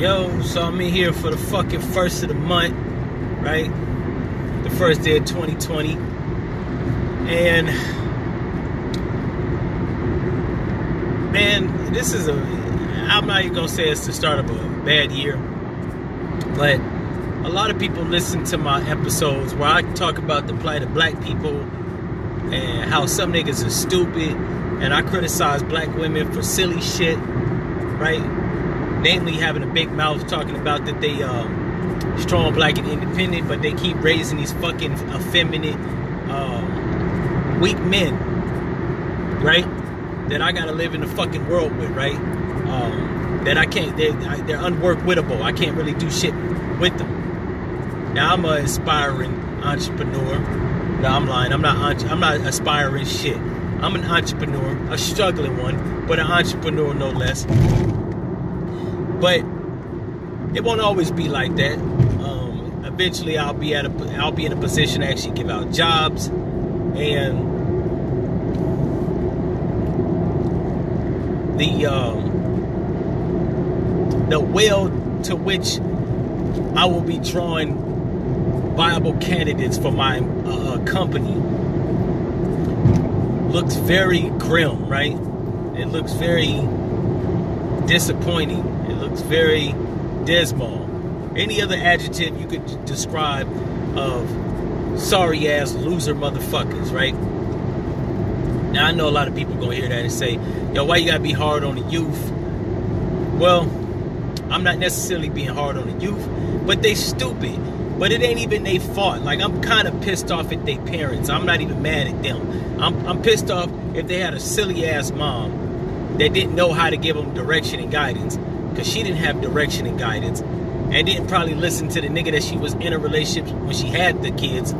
Yo, so I'm in here for the fucking first of the month, right? The first day of 2020. And man, this is a I'm not even gonna say it's the start of a bad year, but a lot of people listen to my episodes where I talk about the plight of black people and how some niggas are stupid and I criticize black women for silly shit, right? Namely, having a big mouth talking about that they um, strong, black, and independent, but they keep raising these fucking effeminate, um, weak men, right? That I gotta live in the fucking world with, right? Um, that I can't, they, they're unworkwittable. I can't really do shit with them. Now I'm an aspiring entrepreneur. No, I'm lying. I'm not. I'm not aspiring shit. I'm an entrepreneur, a struggling one, but an entrepreneur no less. But it won't always be like that. Um, eventually, I'll be at a I'll be in a position to actually give out jobs, and the um, the well to which I will be drawing viable candidates for my uh, company looks very grim, right? It looks very disappointing. Looks very dismal. Any other adjective you could describe of sorry ass loser motherfuckers, right? Now I know a lot of people gonna hear that and say, yo, why you gotta be hard on the youth? Well, I'm not necessarily being hard on the youth, but they stupid. But it ain't even they fault. Like I'm kind of pissed off at their parents. I'm not even mad at them. I'm, I'm pissed off if they had a silly ass mom that didn't know how to give them direction and guidance, because she didn't have direction and guidance, and didn't probably listen to the nigga that she was in a relationship when she had the kids,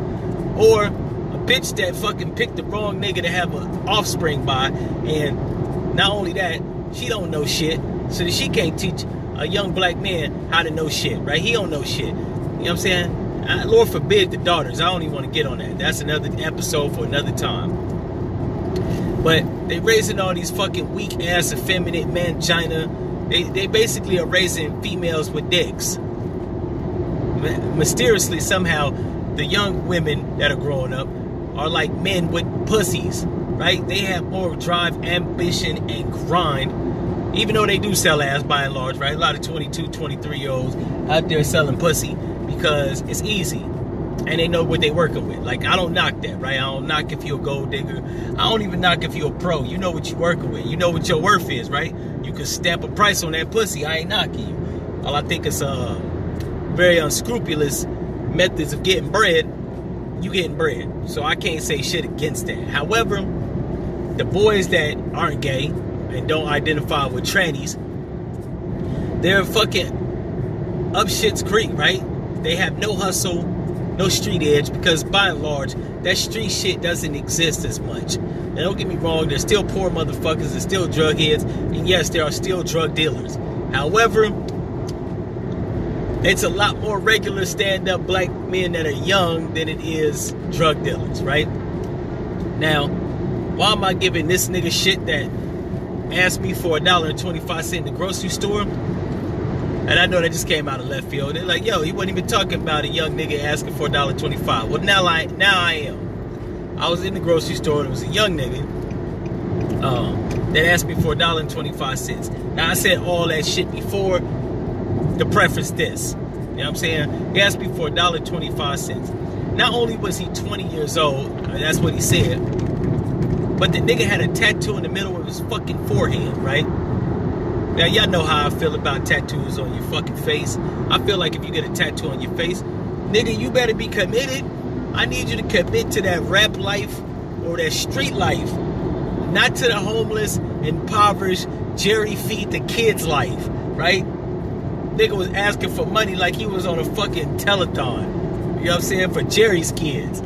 or a bitch that fucking picked the wrong nigga to have an offspring by, and not only that, she don't know shit, so that she can't teach a young black man how to know shit, right? He don't know shit. You know what I'm saying? Lord forbid the daughters. I don't even want to get on that. That's another episode for another time. But they raising all these fucking weak ass effeminate mangina. They they basically are raising females with dicks. Mysteriously, somehow, the young women that are growing up are like men with pussies, right? They have more drive, ambition, and grind. Even though they do sell ass by and large, right? A lot of 22, 23 year olds out there selling pussy because it's easy and they know what they're working with. Like I don't knock that, right? I don't knock if you're a gold digger. I don't even knock if you're a pro. You know what you're working with. You know what your worth is, right? You can stamp a price on that pussy. I ain't knocking you. All I think is uh very unscrupulous methods of getting bread. You getting bread, so I can't say shit against that. However, the boys that aren't gay and don't identify with trannies, they're fucking up shit's creek, right? They have no hustle, no street edge, because by and large, that street shit doesn't exist as much. And don't get me wrong, there's still poor motherfuckers, there's still drug heads, and yes, there are still drug dealers. However, it's a lot more regular stand-up black men that are young than it is drug dealers, right? Now, why am I giving this nigga shit that asked me for a dollar and 25 cent in the grocery store? And I know that just came out of left field. They're like, yo, he wasn't even talking about a young nigga asking for $1.25. Well, now I now I am. I was in the grocery store and it was a young nigga um, that asked me for $1.25. Now, I said all that shit before to preface this. You know what I'm saying? He asked me for $1.25. Not only was he 20 years old, that's what he said, but the nigga had a tattoo in the middle of his fucking forehead, right? Now, y'all know how I feel about tattoos on your fucking face. I feel like if you get a tattoo on your face, nigga, you better be committed. I need you to commit to that rap life or that street life, not to the homeless, impoverished, Jerry feed the kids life, right? Nigga was asking for money like he was on a fucking telethon. You know what I'm saying? For Jerry's kids.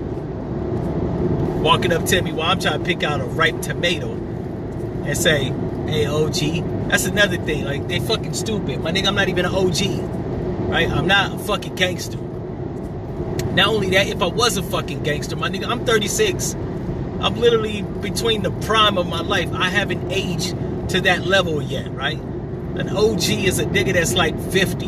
Walking up to me while I'm trying to pick out a ripe tomato and say, hey, OG. That's another thing. Like, they fucking stupid. My nigga, I'm not even an OG. Right? I'm not a fucking gangster. Not only that, if I was a fucking gangster, my nigga, I'm 36. I'm literally between the prime of my life. I haven't aged to that level yet, right? An OG is a nigga that's like 50.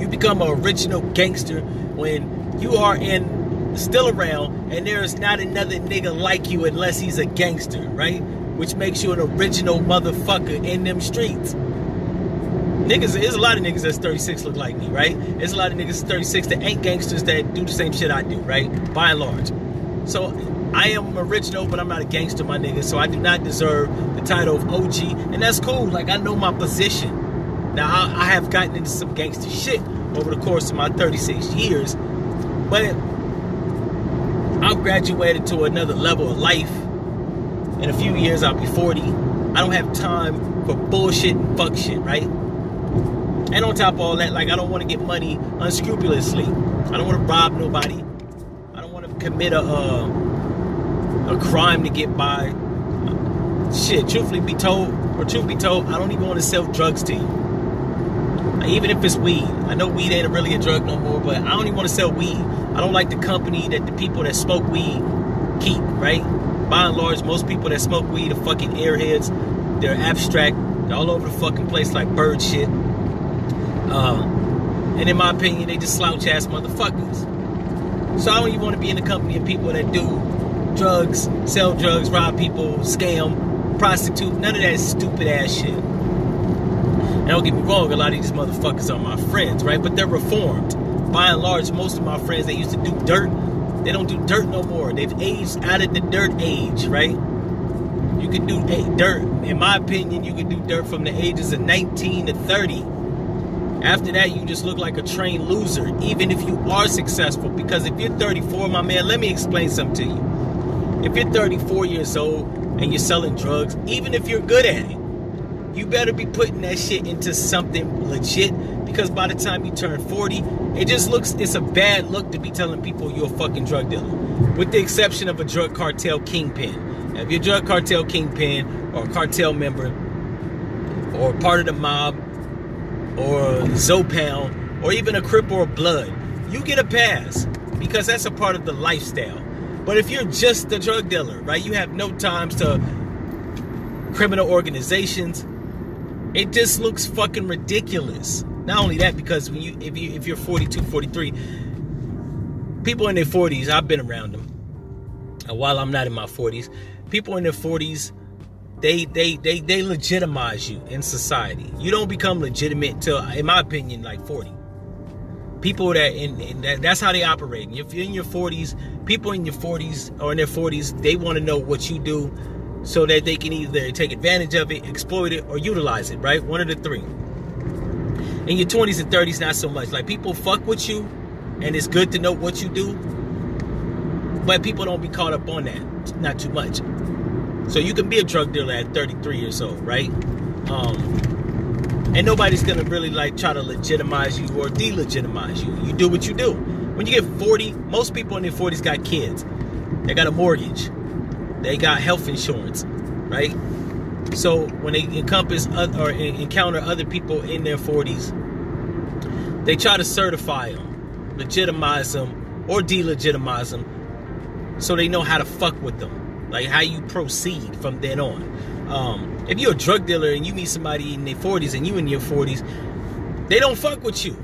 You become an original gangster when you are in still around and there is not another nigga like you unless he's a gangster, right? Which makes you an original motherfucker in them streets. Niggas, there's a lot of niggas that's 36 look like me, right? There's a lot of niggas 36 that ain't gangsters that do the same shit I do, right? By and large. So I am original, but I'm not a gangster, my nigga. So I do not deserve the title of OG, and that's cool. Like I know my position. Now I, I have gotten into some gangster shit over the course of my 36 years, but I've graduated to another level of life. In a few years, I'll be 40. I don't have time for bullshit and fuck shit, right? And on top of all that, like I don't want to get money unscrupulously. I don't want to rob nobody. I don't want to commit a. Uh, a crime to get by. Shit, truthfully be told, or truth be told, I don't even want to sell drugs to you. Even if it's weed. I know weed ain't really a drug no more, but I don't even want to sell weed. I don't like the company that the people that smoke weed keep, right? By and large, most people that smoke weed are fucking airheads. They're abstract. They're all over the fucking place like bird shit. Um, and in my opinion, they just slouch ass motherfuckers. So I don't even want to be in the company of people that do drugs, sell drugs, rob people, scam, prostitute, none of that stupid ass shit. And don't get me wrong, a lot of these motherfuckers are my friends, right? But they're reformed. By and large, most of my friends that used to do dirt, they don't do dirt no more. They've aged out of the dirt age, right? You can do dirt, in my opinion, you can do dirt from the ages of 19 to 30. After that, you just look like a trained loser, even if you are successful. Because if you're 34, my man, let me explain something to you. If you're 34 years old and you're selling drugs, even if you're good at it, you better be putting that shit into something legit because by the time you turn 40, it just looks, it's a bad look to be telling people you're a fucking drug dealer. With the exception of a drug cartel kingpin. Now, if you're a drug cartel kingpin or a cartel member or part of the mob or Zoe Pound or even a Crip or a Blood, you get a pass because that's a part of the lifestyle. But if you're just a drug dealer, right, you have no ties to criminal organizations. It just looks fucking ridiculous. Not only that, because when you if you if you're 42, 43, people in their 40s, I've been around them. And while I'm not in my 40s, people in their 40s, they they they they legitimize you in society. You don't become legitimate till, in my opinion, like 40 people that in, in that, that's how they operate. And If you're in your 40s, people in your 40s or in their 40s, they want to know what you do so that they can either take advantage of it, exploit it, or utilize it, right? One of the three. In your 20s and 30s, not so much. Like people fuck with you, and it's good to know what you do, but people don't be caught up on that. Not too much. So you can be a drug dealer at 33 years old, right? Um, and nobody's gonna really like try to legitimize you or delegitimize you. You do what you do. When you get 40, most people in their 40s got kids. They got a mortgage. They got health insurance, right? So when they encompass or encounter other people in their 40s, they try to certify them, legitimize them, or delegitimize them, so they know how to fuck with them, like how you proceed from then on. Um, if you're a drug dealer and you meet somebody in their 40s and you in your 40s, they don't fuck with you.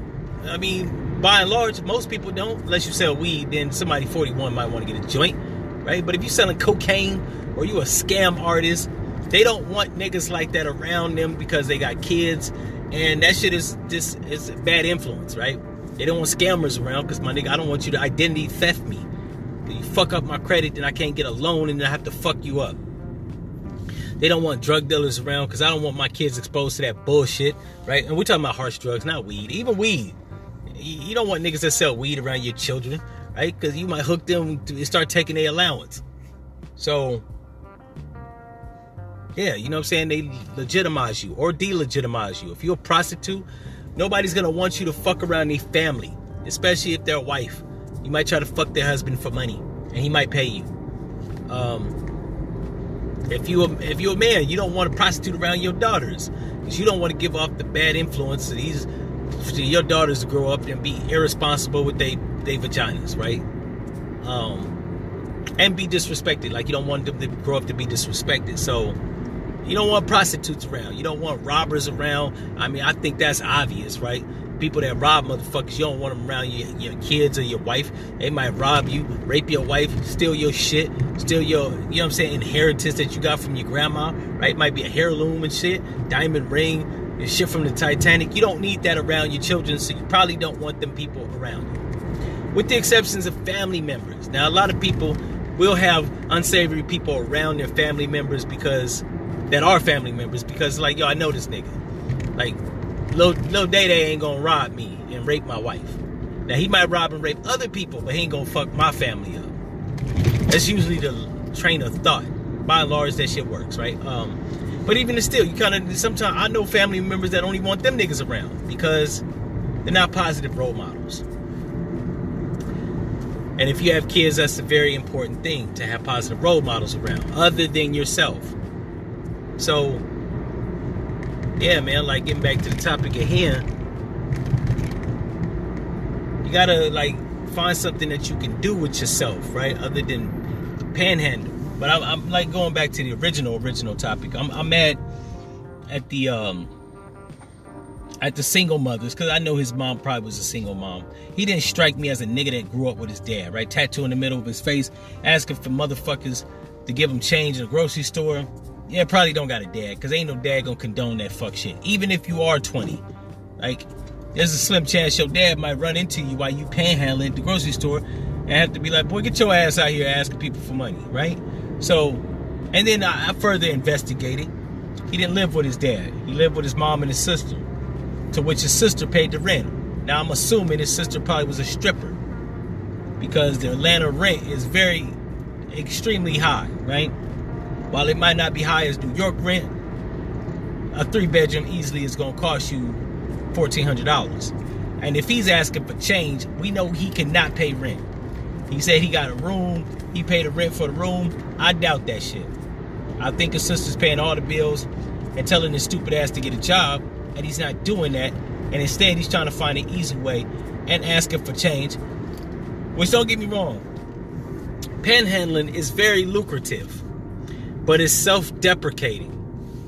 I mean, by and large, most people don't, unless you sell weed. Then somebody 41 might want to get a joint, right? But if you're selling cocaine or you're a scam artist, they don't want niggas like that around them because they got kids, and that shit is just is bad influence, right? They don't want scammers around because my nigga, I don't want you to identity theft me. You fuck up my credit, then I can't get a loan, and I have to fuck you up. They don't want drug dealers around because I don't want my kids exposed to that bullshit, right? And we're talking about harsh drugs, not weed. Even weed. You don't want niggas that sell weed around your children, right? Because you might hook them to start taking their allowance. So, yeah, you know what I'm saying? They legitimize you or delegitimize you. If you're a prostitute, nobody's gonna want you to fuck around their family, especially if they're a wife. You might try to fuck their husband for money, and he might pay you. Um, if you if you're a man, you don't want to prostitute around your daughters because you don't want to give off the bad influence to these to your daughters to grow up and be irresponsible with their they vaginas, right? Um, and be disrespected. Like you don't want them to grow up to be disrespected. So You don't want prostitutes around. You don't want robbers around. I mean, I think that's obvious, right? People that rob motherfuckers, you don't want them around your, your kids or your wife. They might rob you, rape your wife, steal your shit, steal your, you know what I'm saying, inheritance that you got from your grandma, right? Might be a heirloom and shit, diamond ring, and shit from the Titanic. You don't need that around your children, so you probably don't want them people around you. With the exceptions of family members. Now, a lot of people will have unsavory people around their family members because that are family members because like yo I know this nigga like Lil, Lil Day Day ain't gonna rob me and rape my wife. Now he might rob and rape other people, but he ain't gonna fuck my family up. That's usually the train of thought. By and large, that shit works, right? Um, but even still, you kind of sometimes I know family members that even want them niggas around because they're not positive role models. And if you have kids, that's a very important thing to have positive role models around, other than yourself. So, yeah, man, like getting back to the topic at hand, you gotta like find something that you can do with yourself, right? Other than panhandle. But I'm, I'm like going back to the original original topic. I'm, I'm mad at the um at the single mothers because I know his mom probably was a single mom. He didn't strike me as a nigga that grew up with his dad, right? Tattoo in the middle of his face, asking for motherfuckers to give him change in a grocery store. Yeah, probably don't got a dad because ain't no dad gonna condone that fuck shit. Even if you are 20, like there's a slim chance your dad might run into you while you panhandling the grocery store and have to be like, boy, get your ass out here asking people for money, right? So, and then I, I further investigated. He didn't live with his dad. He lived with his mom and his sister, to which his sister paid the rent. Now I'm assuming his sister probably was a stripper because the Atlanta rent is very extremely high, right? While it might not be high as New York rent, a three bedroom easily is gonna cost you $1,400. And if he's asking for change, we know he cannot pay rent. He said he got a room, he paid the rent for the room. I doubt that shit. I think his sister's paying all the bills and telling his stupid ass to get a job, and he's not doing that. And instead, he's trying to find an easy way and asking for change. Which don't get me wrong, panhandling is very lucrative, but it's self-deprecating.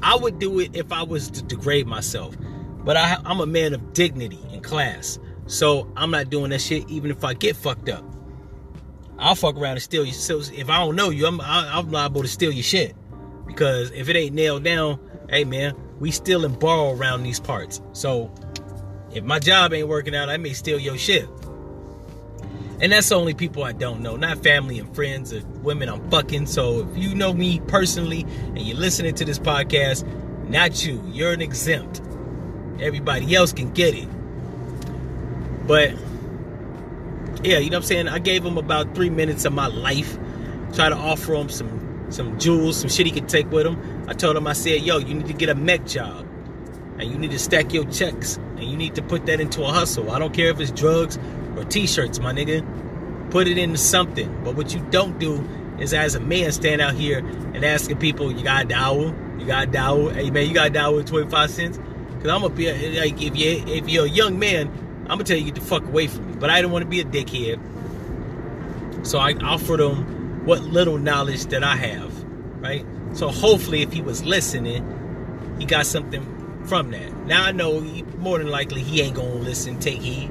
I would do it if I was to degrade myself, but I, I'm a man of dignity and class, so I'm not doing that shit even if I get fucked up. I'll fuck around and steal your. So if I don't know you, I'm I'm liable to steal your shit because if it ain't nailed down, hey man, we still in borrow around these parts. So if my job ain't working out, I may steal your shit. And that's the only people I don't know, not family and friends or women I'm fucking. So if you know me personally and you're listening to this podcast, not you. You're an exempt. Everybody else can get it. But yeah, you know what I'm saying? I gave him about three minutes of my life. Try to offer him some some jewels, some shit he could take with him. I told him, I said, yo, you need to get a mech job. And you need to stack your checks. And you need to put that into a hustle. I don't care if it's drugs or t-shirts, my nigga. Put it into something. But what you don't do is as a man stand out here and asking people, you got a dowel? You got a dowel? Hey man, you got a dowel with 25 cents? Cause I'm gonna be like if you if you're a young man, I'm gonna tell you get the fuck away from me. But I didn't want to be a dickhead. So I offered him what little knowledge that I have, right? So hopefully if he was listening, he got something from that. Now I know he, more than likely he ain't gonna listen, take heed.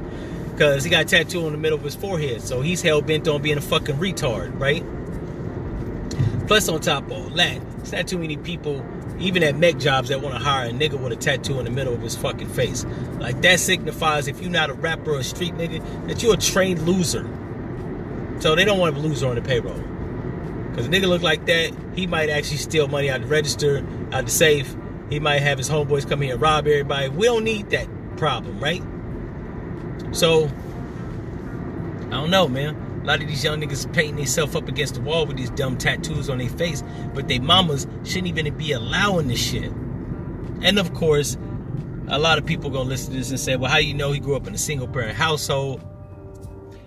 Cause he got a tattoo in the middle of his forehead. So he's hell bent on being a fucking retard, right? Plus on top of all that, it's not too many people, even at mech jobs, that want to hire a nigga with a tattoo in the middle of his fucking face. Like that signifies if you're not a rapper or a street nigga, that you're a trained loser. So they don't want a loser on the payroll. Cause a nigga look like that, he might actually steal money out the register, out the safe. He might have his homeboys come here and rob everybody. We don't need that problem, right? So, I don't know, man. A lot of these young niggas painting themselves up against the wall with these dumb tattoos on their face, but they mamas shouldn't even be allowing this shit. And of course, a lot of people gonna listen to this and say, well, how do you know he grew up in a single parent household?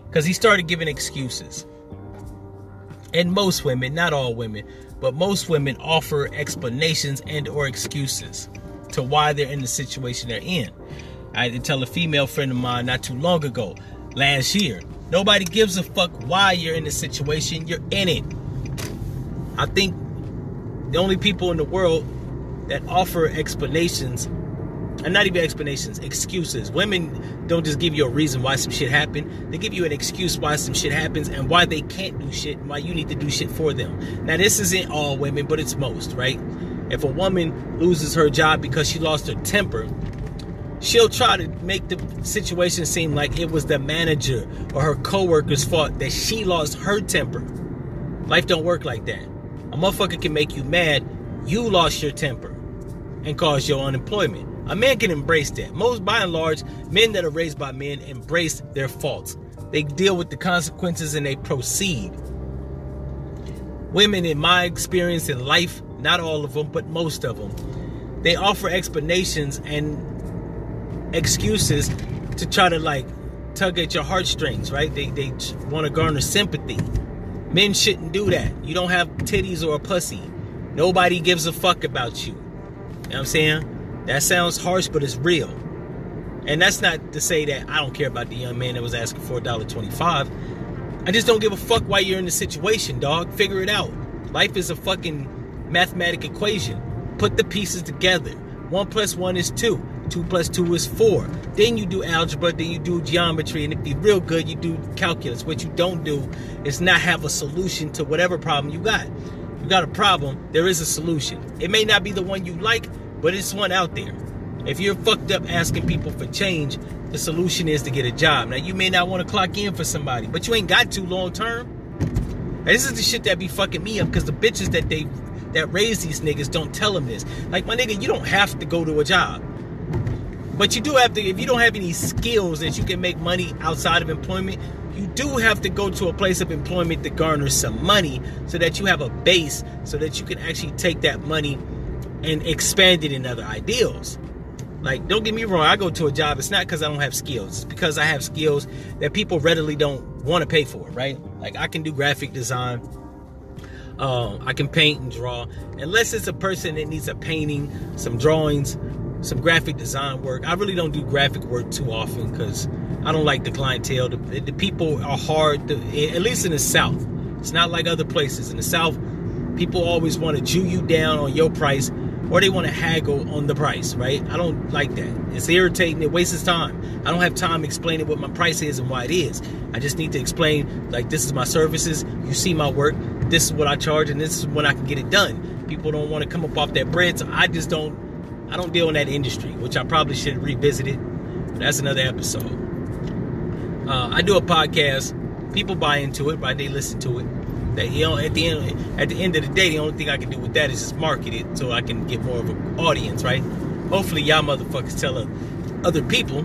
Because he started giving excuses. And most women, not all women, but most women offer explanations and or excuses to why they're in the situation they're in. I had to tell a female friend of mine not too long ago, last year, nobody gives a fuck why you're in the situation, you're in it. I think the only people in the world that offer explanations and not even explanations, excuses. Women don't just give you a reason why some shit happened. They give you an excuse why some shit happens and why they can't do shit and why you need to do shit for them. Now, this isn't all women, but it's most, right? If a woman loses her job because she lost her temper, she'll try to make the situation seem like it was the manager or her coworker's fault that she lost her temper. Life don't work like that. A motherfucker can make you mad, you lost your temper and cause your unemployment. A man can embrace that. Most, by and large, men that are raised by men embrace their faults. They deal with the consequences and they proceed. Women, in my experience in life, not all of them, but most of them, they offer explanations and excuses to try to like tug at your heartstrings, right? They, they want to garner sympathy. Men shouldn't do that. You don't have titties or a pussy. Nobody gives a fuck about you. You know what I'm saying? That sounds harsh, but it's real. And that's not to say that I don't care about the young man that was asking for $1.25. I just don't give a fuck why you're in the situation, dog. Figure it out. Life is a fucking mathematic equation. Put the pieces together. One plus one is two. Two plus two is four. Then you do algebra, then you do geometry, and if you're real good, you do calculus. What you don't do is not have a solution to whatever problem you got. You got a problem, there is a solution. It may not be the one you like, but it's one out there. If you're fucked up asking people for change, the solution is to get a job. Now you may not want to clock in for somebody, but you ain't got to long term. This is the shit that be fucking me up because the bitches that they that raise these niggas don't tell them this. Like my nigga, you don't have to go to a job. But you do have to, if you don't have any skills that you can make money outside of employment, you do have to go to a place of employment to garner some money so that you have a base so that you can actually take that money and expand it in other ideals. Like, don't get me wrong, I go to a job, it's not because I don't have skills, it's because I have skills that people readily don't want to pay for, right? Like, I can do graphic design, um, I can paint and draw, unless it's a person that needs a painting, some drawings, some graphic design work. I really don't do graphic work too often because I don't like the clientele. The, the people are hard, to, at least in the South. It's not like other places. In the South, people always want to jew you down on your price or they want to haggle on the price, right? I don't like that. It's irritating. It wastes time. I don't have time explaining what my price is and why it is. I just need to explain, like, this is my services. You see my work. This is what I charge, and this is when I can get it done. People don't want to come up off that bread, so I just don't. I don't deal in that industry, which I probably should revisit it. But that's another episode. Uh, I do a podcast. People buy into it, right? They listen to it. That you know, at the end, at the end of the day, the only thing I can do with that is just market it so I can get more of an audience, right? Hopefully, y'all motherfuckers tell other people.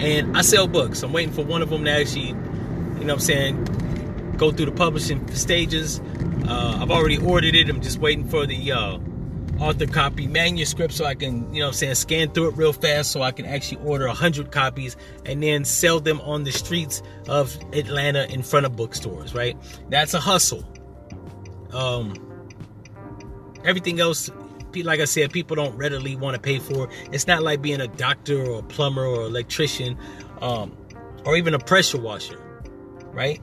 And I sell books. I'm waiting for one of them to actually, you know, what I'm saying, go through the publishing stages. Uh, I've already ordered it. I'm just waiting for the uh, author copy manuscript so I can, you know I'm saying, scan through it real fast so I can actually order 100 copies and then sell them on the streets of Atlanta in front of bookstores, right? That's a hustle. Um, everything else, like I said, people don't readily want to pay for. It's not like being a doctor or a plumber or electrician um, or even a pressure washer, right?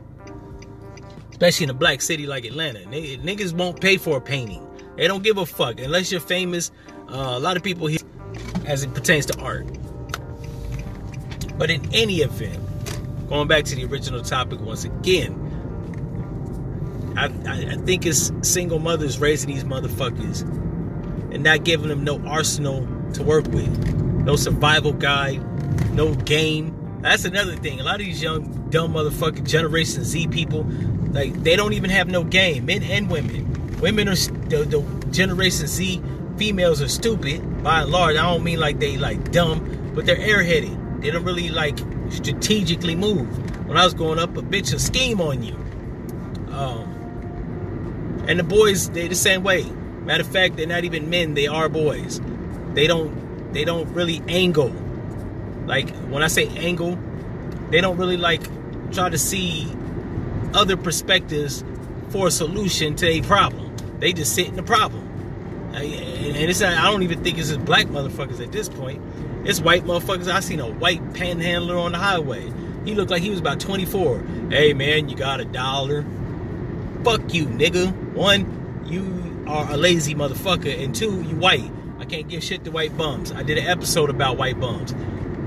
Especially in a black city like Atlanta. Niggas won't pay for a painting they don't give a fuck unless you're famous. Uh, a lot of people here, as it pertains to art. But in any event, going back to the original topic once again, I, I, I think it's single mothers raising these motherfuckers and not giving them no arsenal to work with, no survival guide, no game. That's another thing. A lot of these young dumb motherfucking Generation Z people, like they don't even have no game, men and women. Women are the, the Generation Z females are stupid by and large. I don't mean like they like dumb, but they're airheaded. They don't really like strategically move. When I was growing up, a bitch will scheme on you. Um, and the boys, they the same way. Matter of fact, they're not even men; they are boys. They don't, they don't really angle. Like when I say angle, they don't really like try to see other perspectives for a solution to a problem. They just sit in the problem. Uh, and it's not, I don't even think it's just black motherfuckers at this point. It's white motherfuckers. I seen a white panhandler on the highway. He looked like he was about 24. Hey man, you got a dollar? Fuck you, nigga. One, you are a lazy motherfucker, and two, you white. I can't give shit to white bums. I did an episode about white bums.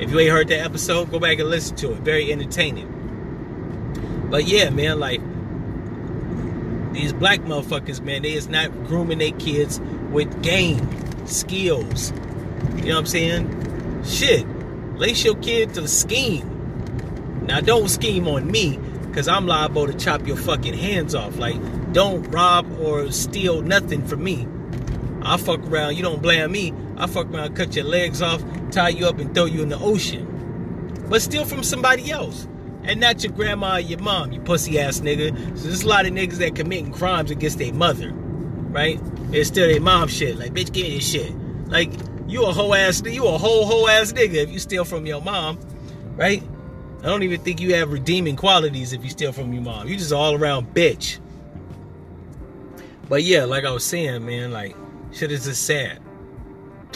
If you ain't heard that episode, go back and listen to it. Very entertaining. But yeah, man, like these black motherfuckers, man, they is not grooming their kids with game, skills. You know what I'm saying? Shit. Lace your kid to the scheme. Now don't scheme on me, cause I'm liable to chop your fucking hands off. Like, don't rob or steal nothing from me. I fuck around, you don't blame me. I fuck around, cut your legs off, tie you up, and throw you in the ocean. But steal from somebody else. And not your grandma or your mom, you pussy ass nigga. So there's a lot of niggas that committing crimes against their mother. Right? It's still their mom shit. Like, bitch, give me this shit. Like, you a whole ass you a whole whole ass nigga if you steal from your mom. Right? I don't even think you have redeeming qualities if you steal from your mom. You just all around bitch. But yeah, like I was saying, man, like shit is just sad.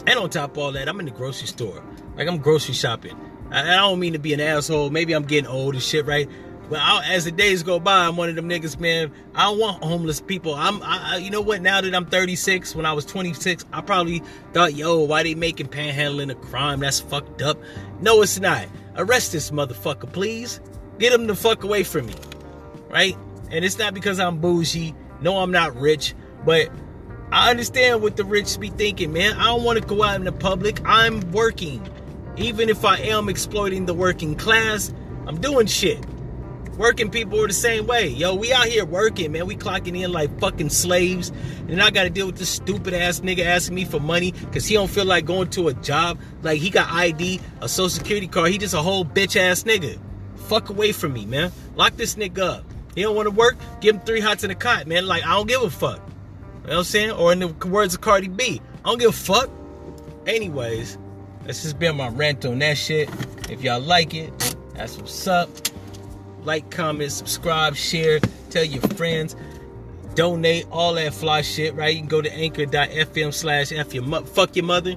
And on top of all that, I'm in the grocery store. Like I'm grocery shopping. I, I don't mean to be an asshole. Maybe I'm getting old and shit, right? But I, as the days go by, I'm one of them niggas, man. I don't want homeless people. I'm, I, you know what? Now that I'm 36, when I was 26, I probably thought, yo, why they making panhandling a crime? That's fucked up. No, it's not. Arrest this motherfucker, please. Get him the fuck away from me, right? And it's not because I'm bougie. No, I'm not rich, but I understand what the rich be thinking, man. I don't want to go out in the public. I'm working. Even if I am exploiting the working class, I'm doing shit. Working people are the same way. Yo, we out here working, man. We clocking in like fucking slaves. And I gotta deal with this stupid ass nigga asking me for money because he don't feel like going to a job. Like he got ID, a social security card. He just a whole bitch ass nigga. Fuck away from me, man. Lock this nigga up. He don't want to work, give him three hots in a cot, man. Like, I don't give a fuck. You know what I'm saying? Or in the words of Cardi B, I don't give a fuck. Anyways, that's has been my rant on that shit. If y'all like it, that's what's up. Like, comment, subscribe, share, tell your friends, donate, all that fly shit, right? You can go to anchor.fm slash F your fuck your mother.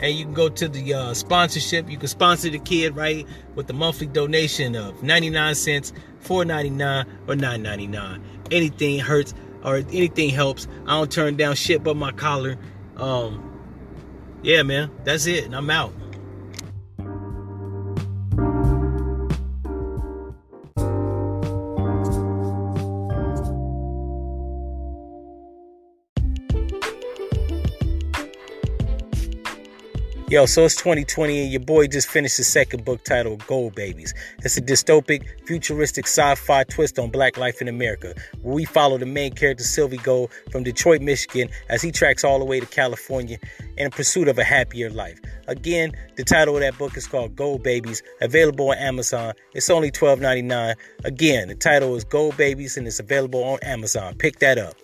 And you can go to the uh, sponsorship. You can sponsor the kid, right? With the monthly donation of 99 cents, 4.99 or 9.99. Anything hurts or anything helps. I don't turn down shit but my collar. Um, yeah, man, that's it, and I'm out. Yo, so it's 2020 and your boy just finished his second book titled Gold Babies. It's a dystopic, futuristic sci-fi twist on black life in America, where we follow the main character Sylvie Gold from Detroit, Michigan, as he tracks all the way to California in pursuit of a happier life. Again, the title of that book is called Gold Babies, available on Amazon. It's only $12.99. Again, the title is Gold Babies and it's available on Amazon. Pick that up.